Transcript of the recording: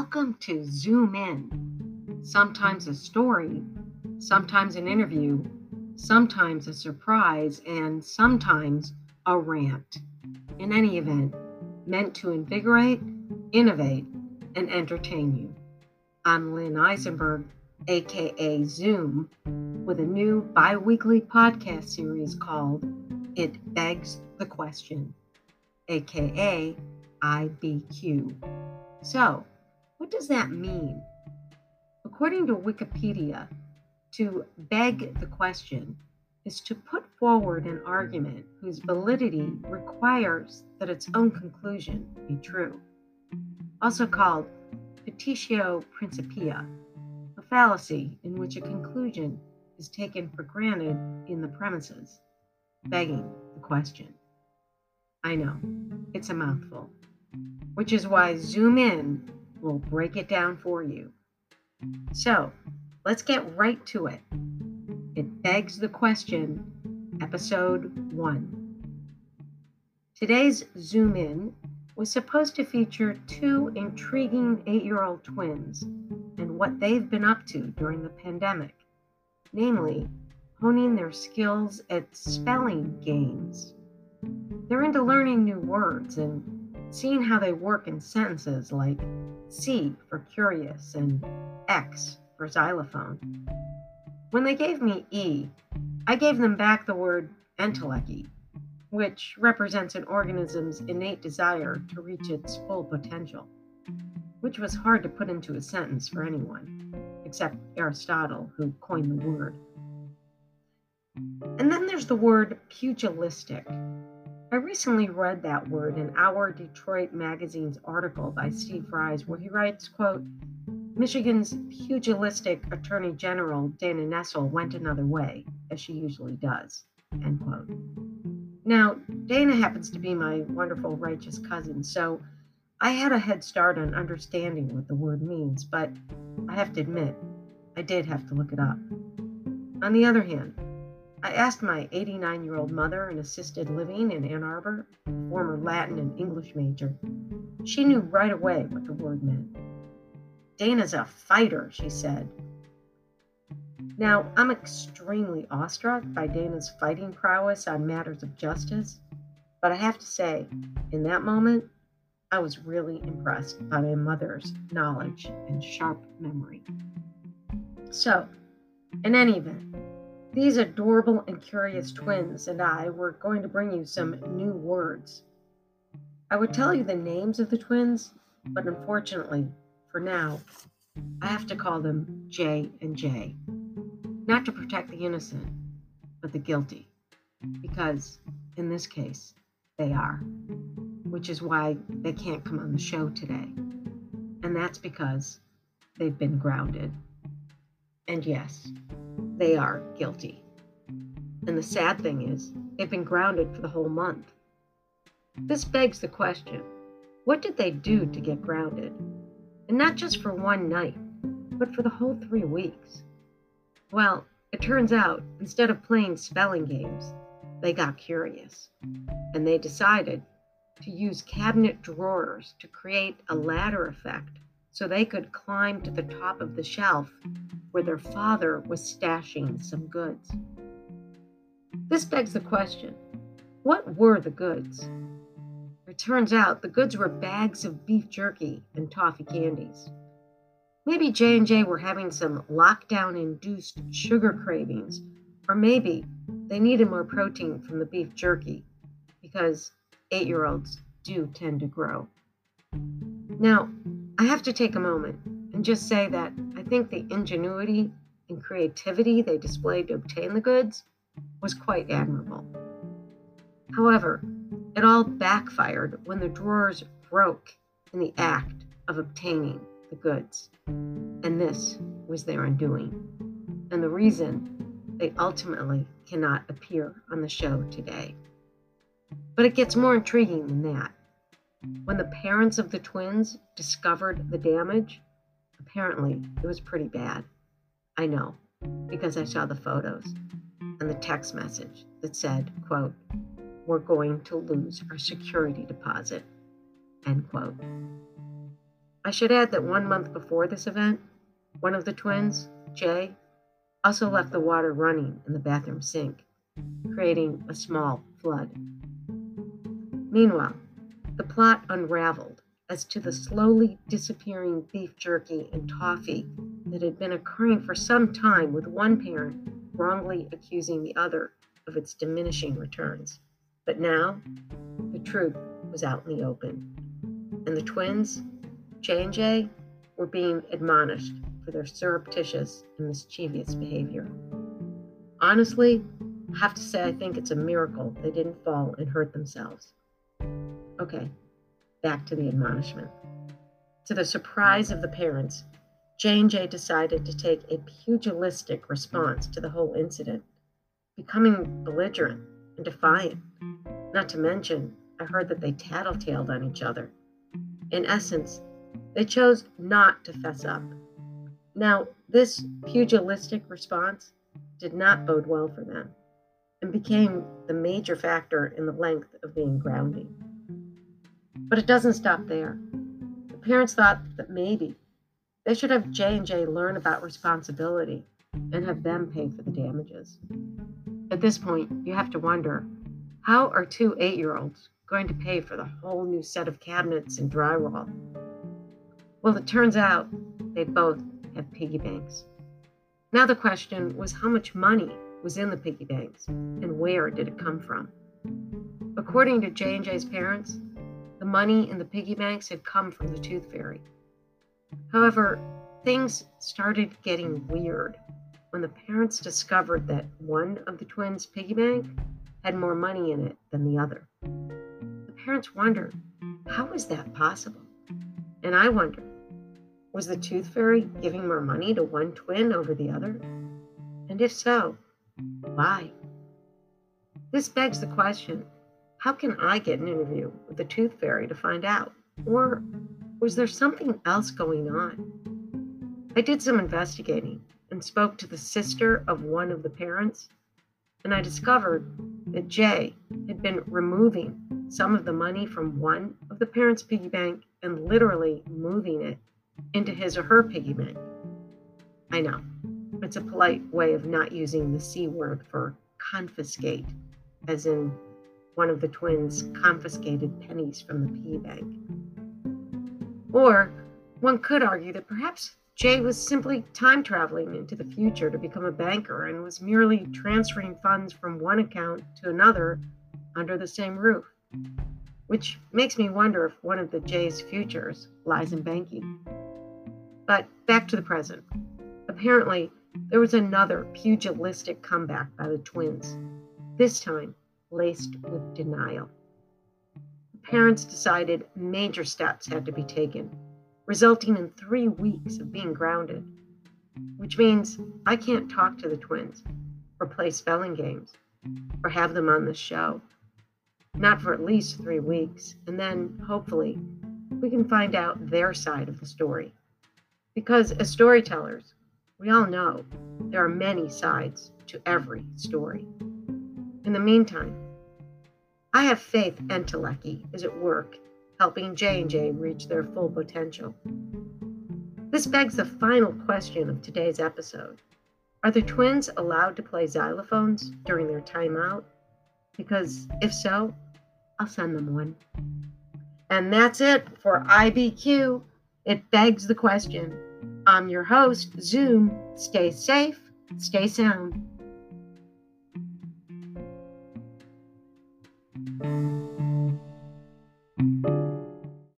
Welcome to Zoom In. Sometimes a story, sometimes an interview, sometimes a surprise, and sometimes a rant. In any event, meant to invigorate, innovate, and entertain you. I'm Lynn Eisenberg, aka Zoom, with a new bi weekly podcast series called It Begs the Question, aka IBQ. So, what does that mean? According to Wikipedia, to beg the question is to put forward an argument whose validity requires that its own conclusion be true. Also called petitio principii, a fallacy in which a conclusion is taken for granted in the premises, begging the question. I know, it's a mouthful, which is why Zoom In will break it down for you. So let's get right to it. It begs the question, episode one. Today's Zoom In was supposed to feature two intriguing eight year old twins and what they've been up to during the pandemic, namely, honing their skills at spelling games. They're into learning new words and seeing how they work in sentences like C for curious and X for xylophone. When they gave me E, I gave them back the word entelechy, which represents an organism's innate desire to reach its full potential, which was hard to put into a sentence for anyone, except Aristotle, who coined the word. And then there's the word pugilistic, I recently read that word in Hour Detroit Magazine's article by Steve Friess, where he writes, quote, Michigan's pugilistic Attorney General Dana Nessel went another way, as she usually does, end quote. Now, Dana happens to be my wonderful righteous cousin, so I had a head start on understanding what the word means, but I have to admit, I did have to look it up. On the other hand, I asked my 89 year old mother in assisted living in Ann Arbor, former Latin and English major. She knew right away what the word meant. Dana's a fighter, she said. Now, I'm extremely awestruck by Dana's fighting prowess on matters of justice, but I have to say, in that moment, I was really impressed by my mother's knowledge and sharp memory. So, in any event, these adorable and curious twins and I were going to bring you some new words. I would tell you the names of the twins, but unfortunately, for now, I have to call them J and J. Not to protect the innocent, but the guilty. Because, in this case, they are. Which is why they can't come on the show today. And that's because they've been grounded. And yes, they are guilty. And the sad thing is, they've been grounded for the whole month. This begs the question what did they do to get grounded? And not just for one night, but for the whole three weeks. Well, it turns out, instead of playing spelling games, they got curious and they decided to use cabinet drawers to create a ladder effect so they could climb to the top of the shelf where their father was stashing some goods. This begs the question what were the goods? It turns out the goods were bags of beef jerky and toffee candies. Maybe J&J were having some lockdown-induced sugar cravings, or maybe they needed more protein from the beef jerky because 8-year-olds do tend to grow. Now, I have to take a moment and just say that I think the ingenuity and creativity they displayed to obtain the goods was quite admirable. However, it all backfired when the drawers broke in the act of obtaining the goods. And this was their undoing, and the reason they ultimately cannot appear on the show today. But it gets more intriguing than that. When the parents of the twins discovered the damage, apparently it was pretty bad. I know, because I saw the photos and the text message that said, quote, we're going to lose our security deposit, end quote. I should add that one month before this event, one of the twins, Jay, also left the water running in the bathroom sink, creating a small flood. Meanwhile, the plot unraveled as to the slowly disappearing beef jerky and toffee that had been occurring for some time with one parent wrongly accusing the other of its diminishing returns. But now, the truth was out in the open, and the twins, J and J, were being admonished for their surreptitious and mischievous behavior. Honestly, I have to say I think it's a miracle they didn't fall and hurt themselves. Okay, back to the admonishment. To the surprise of the parents, J&J decided to take a pugilistic response to the whole incident, becoming belligerent and defiant. Not to mention, I heard that they tattletaled on each other. In essence, they chose not to fess up. Now, this pugilistic response did not bode well for them and became the major factor in the length of being grounding. But it doesn't stop there. The parents thought that maybe they should have J&J learn about responsibility and have them pay for the damages. At this point, you have to wonder, how are two 8-year-olds going to pay for the whole new set of cabinets and drywall? Well, it turns out they both have piggy banks. Now the question was how much money was in the piggy banks and where did it come from? According to J&J's parents, the money in the piggy banks had come from the tooth fairy. However, things started getting weird when the parents discovered that one of the twins' piggy bank had more money in it than the other. The parents wondered, how was that possible? And I wondered, was the tooth fairy giving more money to one twin over the other? And if so, why? This begs the question how can I get an interview with the tooth fairy to find out? Or was there something else going on? I did some investigating and spoke to the sister of one of the parents, and I discovered that Jay had been removing some of the money from one of the parents' piggy bank and literally moving it into his or her piggy bank. I know, it's a polite way of not using the C word for confiscate, as in one of the twins confiscated pennies from the piggy bank. Or one could argue that perhaps Jay was simply time traveling into the future to become a banker and was merely transferring funds from one account to another under the same roof. Which makes me wonder if one of the Jay's futures lies in banking. But back to the present. Apparently, there was another pugilistic comeback by the twins, this time laced with denial. The parents decided major steps had to be taken, resulting in three weeks of being grounded, which means I can't talk to the twins or play spelling games or have them on the show. Not for at least three weeks, and then hopefully we can find out their side of the story. Because as storytellers, we all know there are many sides to every story. In the meantime, I have faith Entelechy is at work helping J&J reach their full potential. This begs the final question of today's episode. Are the twins allowed to play xylophones during their timeout? Because if so, I'll send them one. And that's it for IBQ. It begs the question. I'm your host, Zoom. Stay safe, stay sound.